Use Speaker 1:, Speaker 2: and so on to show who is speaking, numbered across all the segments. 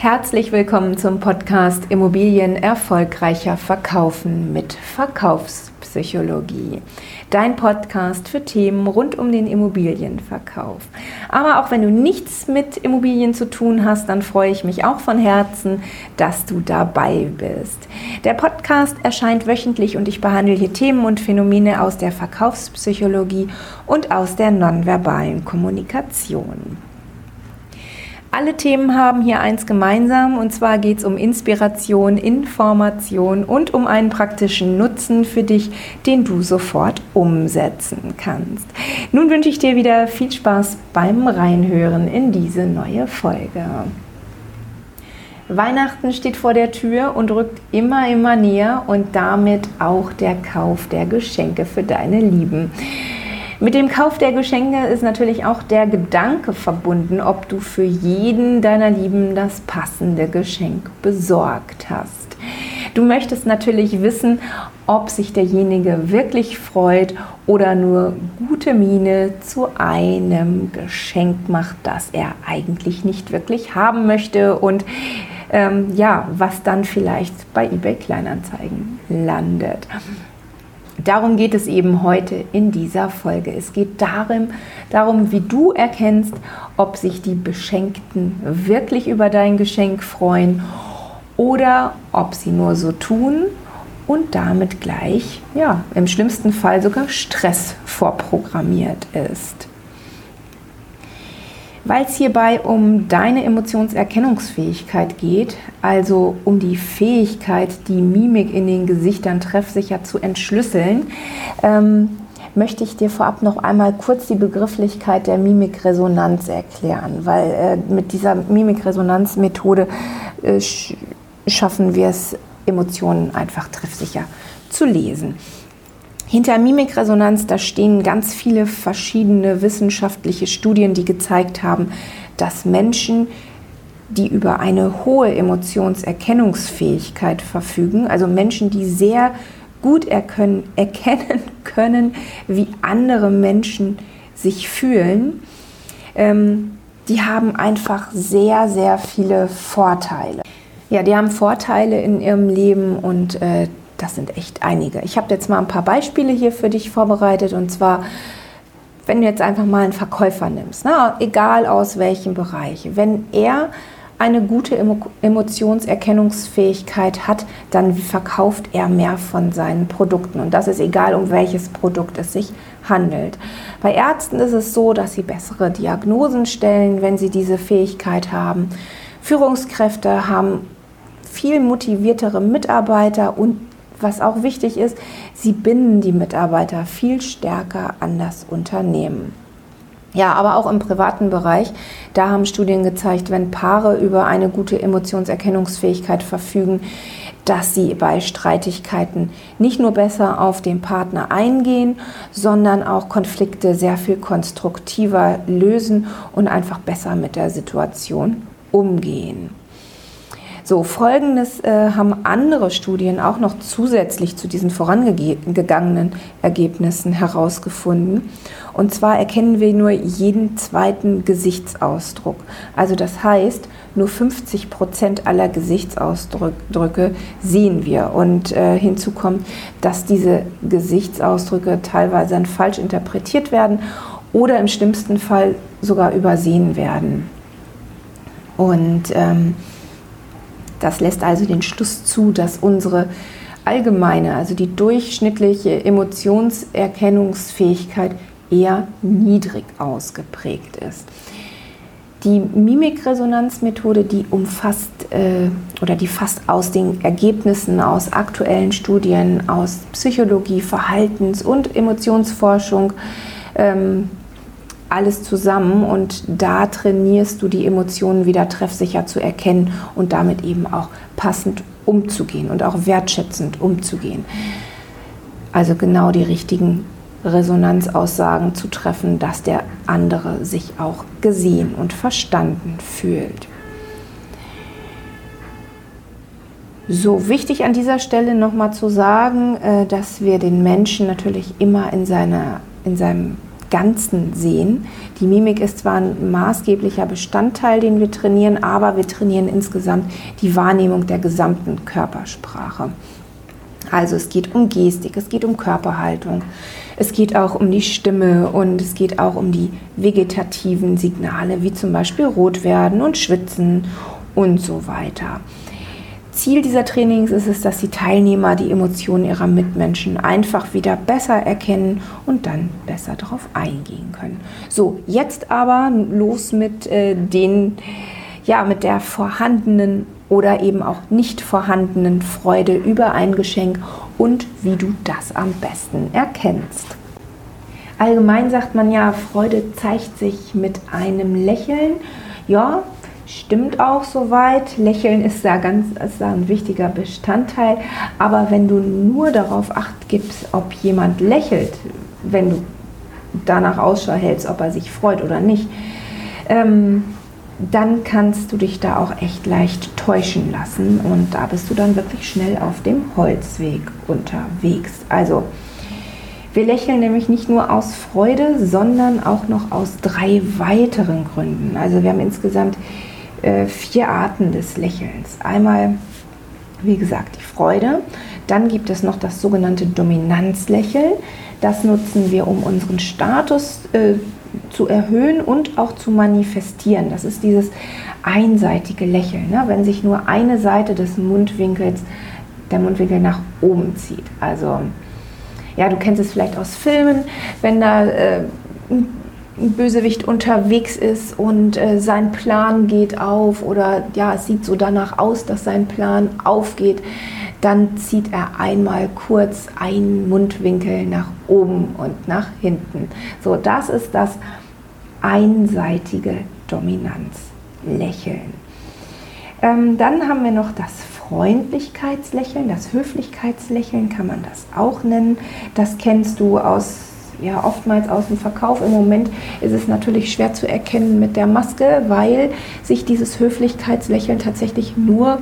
Speaker 1: Herzlich willkommen zum Podcast Immobilien erfolgreicher verkaufen mit Verkaufspsychologie. Dein Podcast für Themen rund um den Immobilienverkauf. Aber auch wenn du nichts mit Immobilien zu tun hast, dann freue ich mich auch von Herzen, dass du dabei bist. Der Podcast erscheint wöchentlich und ich behandle hier Themen und Phänomene aus der Verkaufspsychologie und aus der nonverbalen Kommunikation. Alle Themen haben hier eins gemeinsam und zwar geht es um Inspiration, Information und um einen praktischen Nutzen für dich, den du sofort umsetzen kannst. Nun wünsche ich dir wieder viel Spaß beim Reinhören in diese neue Folge. Weihnachten steht vor der Tür und rückt immer, immer näher und damit auch der Kauf der Geschenke für deine Lieben. Mit dem Kauf der Geschenke ist natürlich auch der Gedanke verbunden, ob du für jeden deiner Lieben das passende Geschenk besorgt hast. Du möchtest natürlich wissen, ob sich derjenige wirklich freut oder nur gute Miene zu einem Geschenk macht, das er eigentlich nicht wirklich haben möchte und ähm, ja, was dann vielleicht bei eBay Kleinanzeigen landet. Darum geht es eben heute in dieser Folge. Es geht darum, darum, wie du erkennst, ob sich die Beschenkten wirklich über dein Geschenk freuen oder ob sie nur so tun und damit gleich, ja, im schlimmsten Fall sogar Stress vorprogrammiert ist. Weil es hierbei um deine Emotionserkennungsfähigkeit geht, also um die Fähigkeit, die Mimik in den Gesichtern treffsicher zu entschlüsseln, ähm, möchte ich dir vorab noch einmal kurz die Begrifflichkeit der Mimikresonanz erklären, weil äh, mit dieser Mimikresonanzmethode äh, schaffen wir es, Emotionen einfach treffsicher zu lesen. Hinter Mimikresonanz, da stehen ganz viele verschiedene wissenschaftliche Studien, die gezeigt haben, dass Menschen, die über eine hohe Emotionserkennungsfähigkeit verfügen, also Menschen, die sehr gut erkennen, erkennen können, wie andere Menschen sich fühlen, ähm, die haben einfach sehr, sehr viele Vorteile. Ja, die haben Vorteile in ihrem Leben und äh, das sind echt einige. Ich habe jetzt mal ein paar Beispiele hier für dich vorbereitet und zwar, wenn du jetzt einfach mal einen Verkäufer nimmst, na, egal aus welchem Bereich, wenn er eine gute Emotionserkennungsfähigkeit hat, dann verkauft er mehr von seinen Produkten. Und das ist egal, um welches Produkt es sich handelt. Bei Ärzten ist es so, dass sie bessere Diagnosen stellen, wenn sie diese Fähigkeit haben. Führungskräfte haben viel motiviertere Mitarbeiter und was auch wichtig ist, sie binden die Mitarbeiter viel stärker an das Unternehmen. Ja, aber auch im privaten Bereich, da haben Studien gezeigt, wenn Paare über eine gute Emotionserkennungsfähigkeit verfügen, dass sie bei Streitigkeiten nicht nur besser auf den Partner eingehen, sondern auch Konflikte sehr viel konstruktiver lösen und einfach besser mit der Situation umgehen. So, folgendes äh, haben andere Studien auch noch zusätzlich zu diesen vorangegangenen Ergebnissen herausgefunden. Und zwar erkennen wir nur jeden zweiten Gesichtsausdruck. Also das heißt, nur 50 Prozent aller Gesichtsausdrücke sehen wir. Und äh, hinzu kommt, dass diese Gesichtsausdrücke teilweise dann falsch interpretiert werden oder im schlimmsten Fall sogar übersehen werden. Und ähm, das lässt also den Schluss zu, dass unsere allgemeine, also die durchschnittliche Emotionserkennungsfähigkeit eher niedrig ausgeprägt ist. Die Mimikresonanzmethode, die umfasst äh, oder die fasst aus den Ergebnissen aus aktuellen Studien aus Psychologie, Verhaltens- und Emotionsforschung ähm, alles zusammen und da trainierst du die Emotionen wieder treffsicher zu erkennen und damit eben auch passend umzugehen und auch wertschätzend umzugehen. Also genau die richtigen Resonanzaussagen zu treffen, dass der andere sich auch gesehen und verstanden fühlt. So wichtig an dieser Stelle nochmal zu sagen, äh, dass wir den Menschen natürlich immer in, seiner, in seinem Ganzen sehen. Die Mimik ist zwar ein maßgeblicher Bestandteil, den wir trainieren, aber wir trainieren insgesamt die Wahrnehmung der gesamten Körpersprache. Also es geht um Gestik, es geht um Körperhaltung, es geht auch um die Stimme und es geht auch um die vegetativen Signale, wie zum Beispiel rot werden und schwitzen und so weiter. Ziel dieser Trainings ist es, dass die Teilnehmer die Emotionen ihrer Mitmenschen einfach wieder besser erkennen und dann besser darauf eingehen können. So, jetzt aber los mit äh, den, ja, mit der vorhandenen oder eben auch nicht vorhandenen Freude über ein Geschenk und wie du das am besten erkennst. Allgemein sagt man ja, Freude zeigt sich mit einem Lächeln. Ja, stimmt auch soweit. Lächeln ist da ganz ist da ein wichtiger Bestandteil. Aber wenn du nur darauf acht gibst, ob jemand lächelt, wenn du danach Ausschau hältst, ob er sich freut oder nicht, ähm, dann kannst du dich da auch echt leicht täuschen lassen und da bist du dann wirklich schnell auf dem Holzweg unterwegs. Also wir lächeln nämlich nicht nur aus Freude, sondern auch noch aus drei weiteren Gründen. Also wir haben insgesamt äh, vier Arten des Lächelns. Einmal, wie gesagt, die Freude. Dann gibt es noch das sogenannte Dominanzlächeln. Das nutzen wir, um unseren Status äh, zu erhöhen und auch zu manifestieren. Das ist dieses einseitige Lächeln, ne? wenn sich nur eine Seite des Mundwinkels, der Mundwinkel nach oben zieht. Also, ja, du kennst es vielleicht aus Filmen, wenn da äh, ein Bösewicht unterwegs ist und äh, sein Plan geht auf oder ja, es sieht so danach aus, dass sein Plan aufgeht, dann zieht er einmal kurz einen Mundwinkel nach oben und nach hinten. So, das ist das einseitige Dominanzlächeln. Ähm, dann haben wir noch das Freundlichkeitslächeln, das Höflichkeitslächeln kann man das auch nennen. Das kennst du aus ja, oftmals aus dem Verkauf. Im Moment ist es natürlich schwer zu erkennen mit der Maske, weil sich dieses Höflichkeitslächeln tatsächlich nur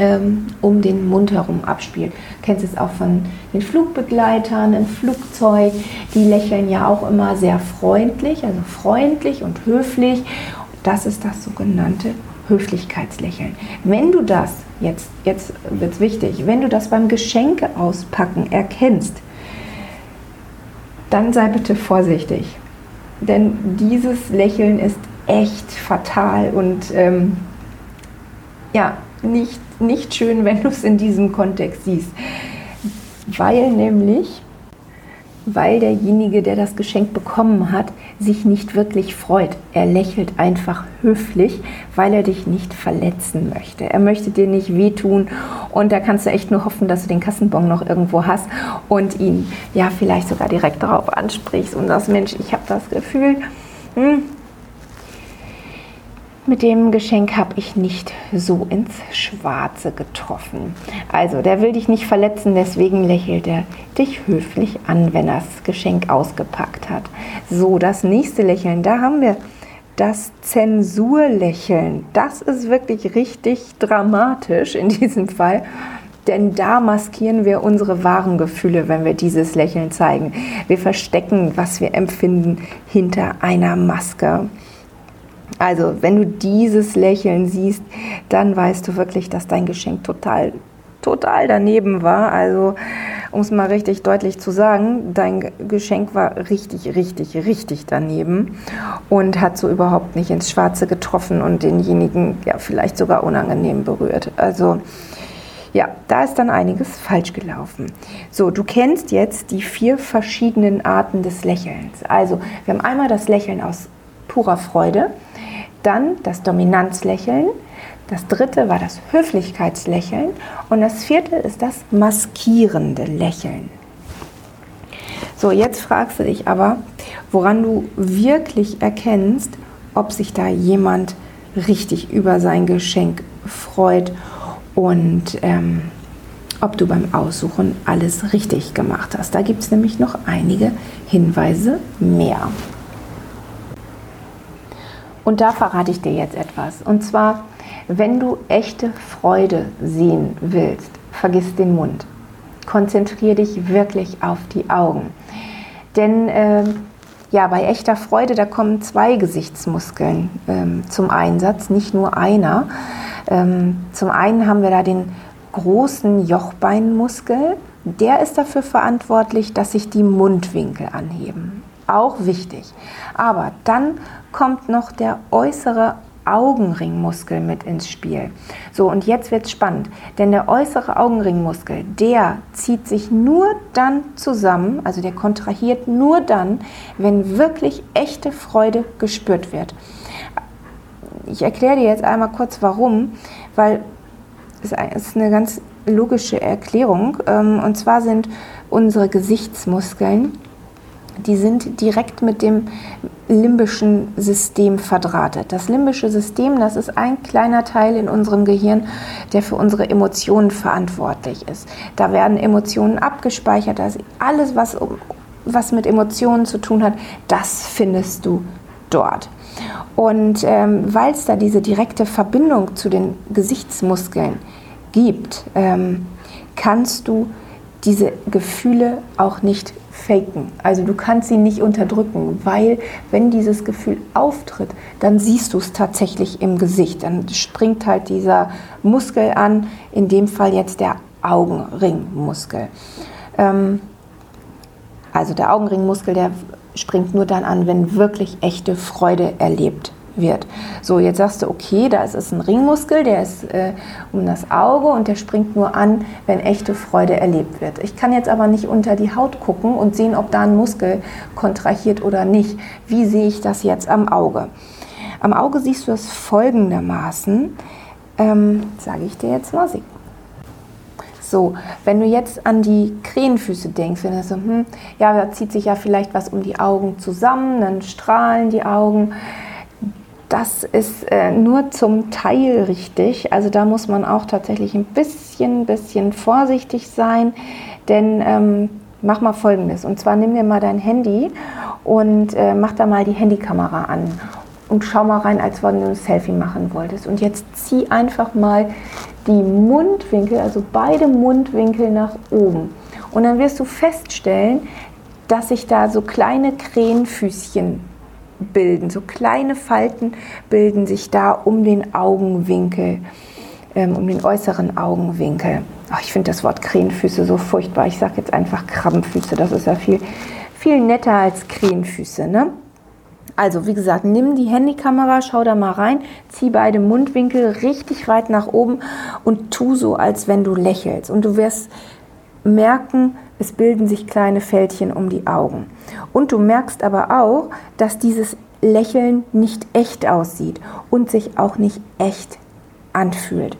Speaker 1: ähm, um den Mund herum abspielt. Du kennst es auch von den Flugbegleitern im Flugzeug. Die lächeln ja auch immer sehr freundlich, also freundlich und höflich. Das ist das sogenannte Höflichkeitslächeln. Wenn du das, jetzt, jetzt wird es wichtig, wenn du das beim Geschenke auspacken erkennst, dann sei bitte vorsichtig. Denn dieses Lächeln ist echt fatal und ähm, ja, nicht, nicht schön, wenn du es in diesem Kontext siehst. Weil nämlich weil derjenige, der das Geschenk bekommen hat, sich nicht wirklich freut. Er lächelt einfach höflich, weil er dich nicht verletzen möchte. Er möchte dir nicht wehtun und da kannst du echt nur hoffen, dass du den Kassenbon noch irgendwo hast und ihn ja vielleicht sogar direkt darauf ansprichst und sagst, Mensch, ich habe das Gefühl, hm, mit dem Geschenk habe ich nicht so ins Schwarze getroffen. Also, der will dich nicht verletzen, deswegen lächelt er dich höflich an, wenn er das Geschenk ausgepackt hat. So, das nächste Lächeln, da haben wir das Zensurlächeln. Das ist wirklich richtig dramatisch in diesem Fall. Denn da maskieren wir unsere wahren Gefühle, wenn wir dieses Lächeln zeigen. Wir verstecken, was wir empfinden, hinter einer Maske. Also, wenn du dieses Lächeln siehst, dann weißt du wirklich, dass dein Geschenk total, total daneben war. Also, um es mal richtig deutlich zu sagen, dein Geschenk war richtig, richtig, richtig daneben und hat so überhaupt nicht ins Schwarze getroffen und denjenigen ja vielleicht sogar unangenehm berührt. Also, ja, da ist dann einiges falsch gelaufen. So, du kennst jetzt die vier verschiedenen Arten des Lächelns. Also, wir haben einmal das Lächeln aus purer Freude. Dann das Dominanzlächeln. Das dritte war das Höflichkeitslächeln. Und das vierte ist das maskierende Lächeln. So, jetzt fragst du dich aber, woran du wirklich erkennst, ob sich da jemand richtig über sein Geschenk freut und ähm, ob du beim Aussuchen alles richtig gemacht hast. Da gibt es nämlich noch einige Hinweise mehr. Und da verrate ich dir jetzt etwas. Und zwar, wenn du echte Freude sehen willst, vergiss den Mund. Konzentriere dich wirklich auf die Augen. Denn äh, Ja, bei echter Freude, da kommen zwei Gesichtsmuskeln ähm, zum Einsatz, nicht nur einer. Ähm, zum einen haben wir da den großen Jochbeinmuskel. Der ist dafür verantwortlich, dass sich die Mundwinkel anheben. Auch wichtig. Aber dann kommt noch der äußere Augenringmuskel mit ins Spiel. So, und jetzt wird es spannend, denn der äußere Augenringmuskel, der zieht sich nur dann zusammen, also der kontrahiert nur dann, wenn wirklich echte Freude gespürt wird. Ich erkläre dir jetzt einmal kurz warum, weil es ist eine ganz logische Erklärung. Ähm, und zwar sind unsere Gesichtsmuskeln die sind direkt mit dem limbischen System verdrahtet. Das limbische System, das ist ein kleiner Teil in unserem Gehirn, der für unsere Emotionen verantwortlich ist. Da werden Emotionen abgespeichert, das alles, was, was mit Emotionen zu tun hat, das findest du dort. Und ähm, weil es da diese direkte Verbindung zu den Gesichtsmuskeln gibt, ähm, kannst du diese Gefühle auch nicht faken. Also du kannst sie nicht unterdrücken, weil wenn dieses Gefühl auftritt, dann siehst du es tatsächlich im Gesicht. Dann springt halt dieser Muskel an, in dem Fall jetzt der Augenringmuskel. Ähm, also der Augenringmuskel, der springt nur dann an, wenn wirklich echte Freude erlebt wird. So, jetzt sagst du, okay, da ist es ein Ringmuskel, der ist äh, um das Auge und der springt nur an, wenn echte Freude erlebt wird. Ich kann jetzt aber nicht unter die Haut gucken und sehen, ob da ein Muskel kontrahiert oder nicht. Wie sehe ich das jetzt am Auge? Am Auge siehst du es folgendermaßen, ähm, sage ich dir jetzt mal. So, wenn du jetzt an die Krähenfüße denkst, wenn du so, hm, ja, da zieht sich ja vielleicht was um die Augen zusammen, dann strahlen die Augen. Das ist äh, nur zum Teil richtig. Also da muss man auch tatsächlich ein bisschen, bisschen vorsichtig sein. Denn ähm, mach mal folgendes. Und zwar nimm dir mal dein Handy und äh, mach da mal die Handykamera an. Und schau mal rein, als wenn du ein Selfie machen wolltest. Und jetzt zieh einfach mal die Mundwinkel, also beide Mundwinkel nach oben. Und dann wirst du feststellen, dass sich da so kleine Krähenfüßchen bilden. So kleine Falten bilden sich da um den Augenwinkel, ähm, um den äußeren Augenwinkel. Ach, ich finde das Wort Krähenfüße so furchtbar. Ich sage jetzt einfach Krabbenfüße. Das ist ja viel, viel netter als Krähenfüße. Ne? Also, wie gesagt, nimm die Handykamera, schau da mal rein, zieh beide Mundwinkel richtig weit nach oben und tu so, als wenn du lächelst. Und du wirst merken, es bilden sich kleine Fältchen um die Augen. Und du merkst aber auch, dass dieses Lächeln nicht echt aussieht und sich auch nicht echt anfühlt.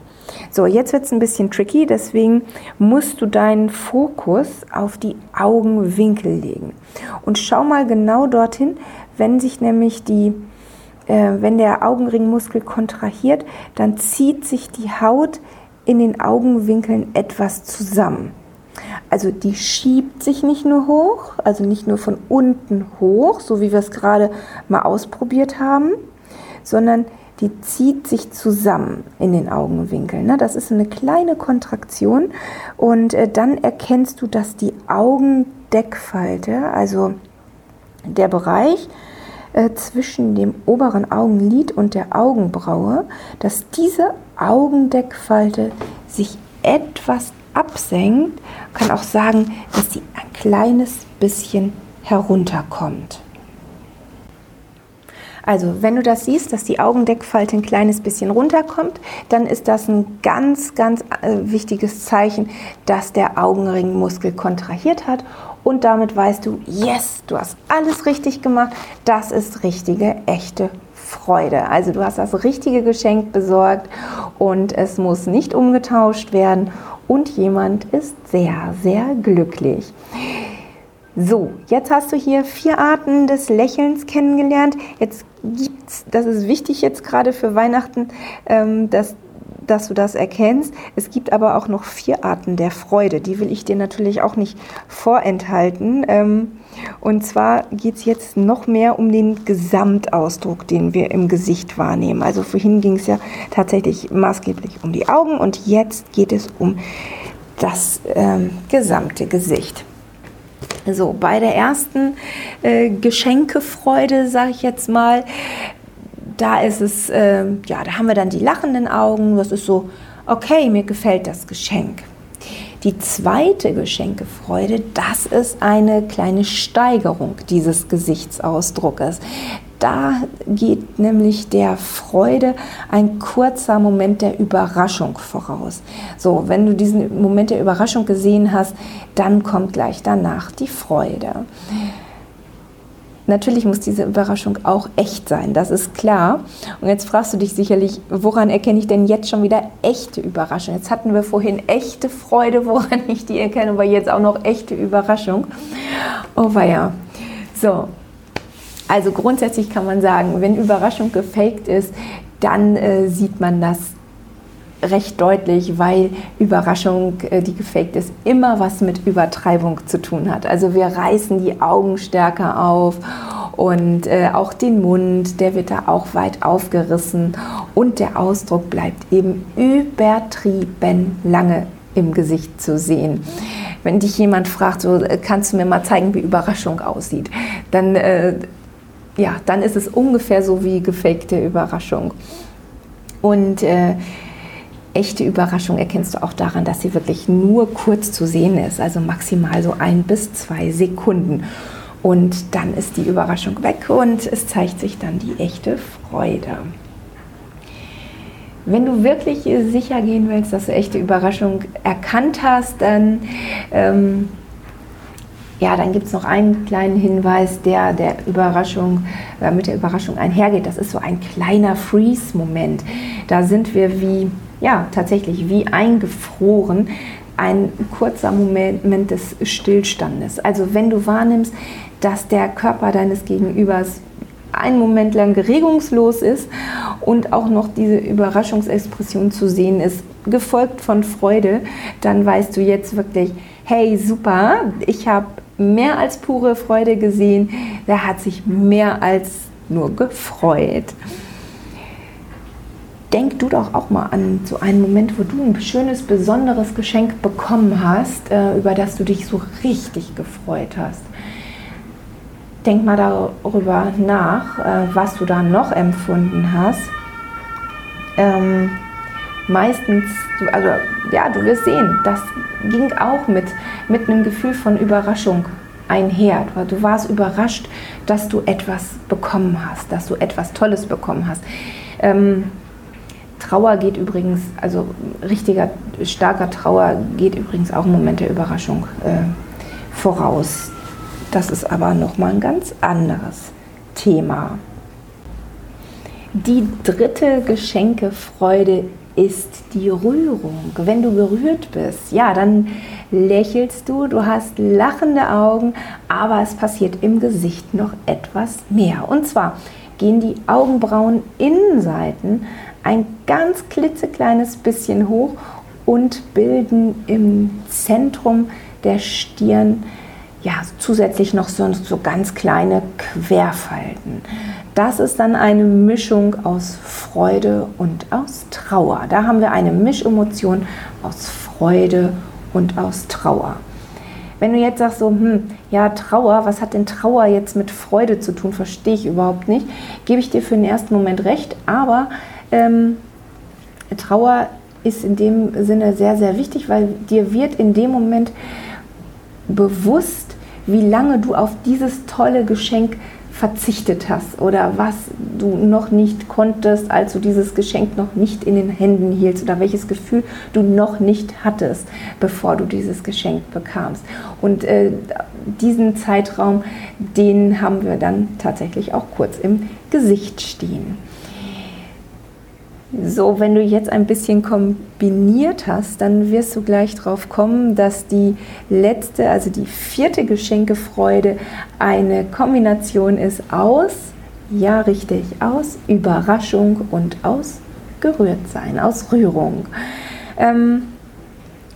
Speaker 1: So, jetzt wird es ein bisschen tricky, deswegen musst du deinen Fokus auf die Augenwinkel legen. Und schau mal genau dorthin, wenn sich nämlich die, äh, wenn der Augenringmuskel kontrahiert, dann zieht sich die Haut in den Augenwinkeln etwas zusammen. Also die schiebt sich nicht nur hoch, also nicht nur von unten hoch, so wie wir es gerade mal ausprobiert haben, sondern die zieht sich zusammen in den Augenwinkeln. Ne? Das ist eine kleine Kontraktion und äh, dann erkennst du, dass die Augendeckfalte, also der Bereich äh, zwischen dem oberen Augenlid und der Augenbraue, dass diese Augendeckfalte sich etwas absenkt, kann auch sagen, dass sie ein kleines bisschen herunterkommt. Also, wenn du das siehst, dass die Augendeckfalte ein kleines bisschen runterkommt, dann ist das ein ganz, ganz äh, wichtiges Zeichen, dass der Augenringmuskel kontrahiert hat und damit weißt du, yes, du hast alles richtig gemacht, das ist richtige, echte Freude. Also du hast das richtige Geschenk besorgt und es muss nicht umgetauscht werden und jemand ist sehr, sehr glücklich. So, jetzt hast du hier vier Arten des Lächelns kennengelernt. Jetzt gibt's, das ist wichtig jetzt gerade für Weihnachten, ähm, dass dass du das erkennst. Es gibt aber auch noch vier Arten der Freude. Die will ich dir natürlich auch nicht vorenthalten. Ähm, und zwar geht es jetzt noch mehr um den Gesamtausdruck, den wir im Gesicht wahrnehmen. Also vorhin ging es ja tatsächlich maßgeblich um die Augen und jetzt geht es um das ähm, gesamte Gesicht. So, bei der ersten äh, Geschenkefreude, sage ich jetzt mal, da ist es, äh, ja, da haben wir dann die lachenden Augen. Das ist so, okay, mir gefällt das Geschenk. Die zweite Geschenkefreude, das ist eine kleine Steigerung dieses Gesichtsausdruckes. Da geht nämlich der Freude ein kurzer Moment der Überraschung voraus. So, wenn du diesen Moment der Überraschung gesehen hast, dann kommt gleich danach die Freude. Natürlich muss diese Überraschung auch echt sein, das ist klar. Und jetzt fragst du dich sicherlich, woran erkenne ich denn jetzt schon wieder echte Überraschung? Jetzt hatten wir vorhin echte Freude, woran ich die erkenne, aber jetzt auch noch echte Überraschung. Oh weia. So, also grundsätzlich kann man sagen, wenn Überraschung gefaked ist, dann äh, sieht man das recht deutlich, weil Überraschung, äh, die gefaked ist, immer was mit Übertreibung zu tun hat. Also wir reißen die Augen stärker auf und äh, auch den Mund, der wird da auch weit aufgerissen und der Ausdruck bleibt eben übertrieben lange im Gesicht zu sehen. Wenn dich jemand fragt, so äh, kannst du mir mal zeigen, wie Überraschung aussieht, dann, äh, ja, dann ist es ungefähr so wie gefakte Überraschung. Und äh, echte Überraschung erkennst du auch daran, dass sie wirklich nur kurz zu sehen ist, also maximal so ein bis zwei Sekunden. Und dann ist die Überraschung weg und es zeigt sich dann die echte Freude. Wenn du wirklich sicher gehen willst, dass du echte Überraschung erkannt hast, dann, ähm, ja, dann gibt es noch einen kleinen Hinweis, der der Überraschung, äh, mit der Überraschung einhergeht. Das ist so ein kleiner Freeze-Moment. Da sind wir wie ja, tatsächlich wie eingefroren, ein kurzer Moment des Stillstandes. Also wenn du wahrnimmst, dass der Körper deines Gegenübers einen Moment lang regungslos ist und auch noch diese Überraschungsexpression zu sehen ist, gefolgt von Freude, dann weißt du jetzt wirklich, hey, super, ich habe mehr als pure Freude gesehen, der hat sich mehr als nur gefreut denk du doch auch mal an so einen Moment, wo du ein schönes, besonderes Geschenk bekommen hast, äh, über das du dich so richtig gefreut hast. Denk mal darüber nach, äh, was du da noch empfunden hast. Ähm, meistens, also ja, du wirst sehen, das ging auch mit, mit einem Gefühl von Überraschung einher. Du warst überrascht, dass du etwas bekommen hast, dass du etwas Tolles bekommen hast. Ähm, Trauer geht übrigens, also richtiger, starker Trauer geht übrigens auch im Moment der Überraschung äh, voraus. Das ist aber nochmal ein ganz anderes Thema. Die dritte Geschenkefreude ist die Rührung. Wenn du gerührt bist, ja, dann lächelst du, du hast lachende Augen, aber es passiert im Gesicht noch etwas mehr. Und zwar gehen die Augenbrauen Innenseiten ein ganz klitzekleines bisschen hoch und bilden im Zentrum der Stirn ja, zusätzlich noch so, so ganz kleine Querfalten. Das ist dann eine Mischung aus Freude und aus Trauer. Da haben wir eine Mischemotion aus Freude und aus Trauer. Wenn du jetzt sagst so, hm, ja, Trauer, was hat denn Trauer jetzt mit Freude zu tun, verstehe ich überhaupt nicht, gebe ich dir für den ersten Moment recht, aber ähm, Trauer ist in dem Sinne sehr, sehr wichtig, weil dir wird in dem Moment bewusst, wie lange du auf dieses tolle Geschenk verzichtet hast oder was du noch nicht konntest, als du dieses Geschenk noch nicht in den Händen hieltst oder welches Gefühl du noch nicht hattest, bevor du dieses Geschenk bekamst. Und äh, diesen Zeitraum, den haben wir dann tatsächlich auch kurz im Gesicht stehen. So, wenn du jetzt ein bisschen kombiniert hast, dann wirst du gleich drauf kommen, dass die letzte, also die vierte Geschenkefreude eine Kombination ist aus, ja richtig, aus Überraschung und aus Gerührtsein, aus Rührung. Ähm,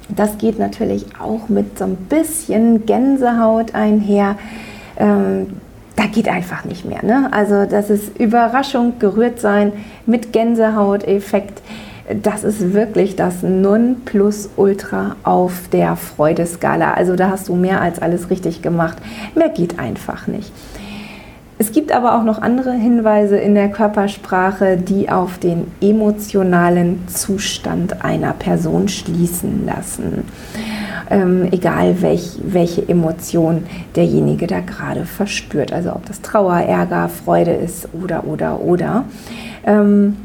Speaker 1: das geht natürlich auch mit so ein bisschen Gänsehaut einher. Ähm, da geht einfach nicht mehr. Ne? Also das ist Überraschung, gerührt sein mit Gänsehauteffekt. das ist wirklich das Nonplusultra auf der Freudeskala. Also da hast du mehr als alles richtig gemacht. Mehr geht einfach nicht. Es gibt aber auch noch andere Hinweise in der Körpersprache, die auf den emotionalen Zustand einer Person schließen lassen. Ähm, egal welch, welche Emotion derjenige da gerade verspürt. Also ob das Trauer, Ärger, Freude ist oder, oder, oder. Ähm,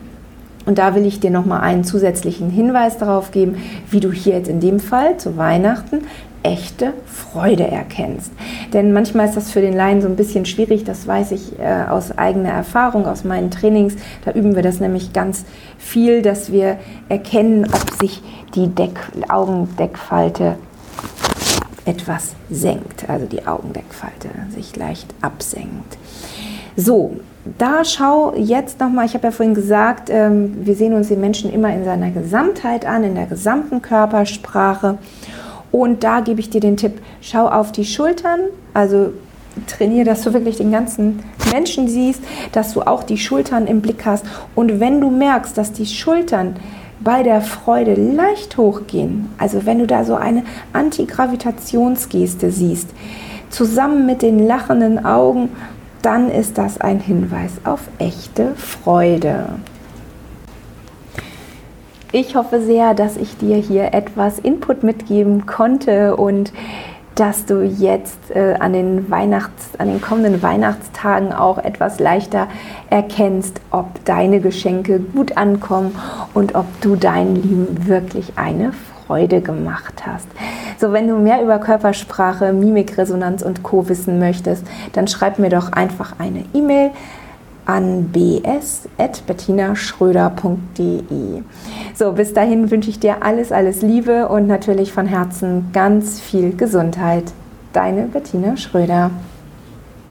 Speaker 1: und da will ich dir nochmal einen zusätzlichen Hinweis darauf geben, wie du hier jetzt in dem Fall zu Weihnachten echte Freude erkennst. Denn manchmal ist das für den Laien so ein bisschen schwierig, das weiß ich äh, aus eigener Erfahrung, aus meinen Trainings. Da üben wir das nämlich ganz viel, dass wir erkennen, ob sich die Deck Augendeckfalte etwas senkt, also die Augendeckfalte sich leicht absenkt. So, da schau jetzt nochmal, ich habe ja vorhin gesagt, ähm, wir sehen uns den Menschen immer in seiner Gesamtheit an, in der gesamten Körpersprache. Und da gebe ich dir den Tipp, schau auf die Schultern, also trainiere, dass du wirklich den ganzen Menschen siehst, dass du auch die Schultern im Blick hast. Und wenn du merkst, dass die Schultern bei der Freude leicht hochgehen, also wenn du da so eine Antigravitationsgeste siehst, zusammen mit den lachenden Augen, dann ist das ein Hinweis auf echte Freude. Ich hoffe sehr, dass ich dir hier etwas Input mitgeben konnte und dass du jetzt äh, an, den Weihnachts-, an den kommenden Weihnachtstagen auch etwas leichter erkennst, ob deine Geschenke gut ankommen und ob du deinen Lieben wirklich eine Freude gemacht hast. So, wenn du mehr über Körpersprache, Mimikresonanz und Co. wissen möchtest, dann schreib mir doch einfach eine E-Mail an bs.bettinaschröder.de. So, bis dahin wünsche ich dir alles, alles Liebe und natürlich von Herzen ganz viel Gesundheit. Deine Bettina Schröder.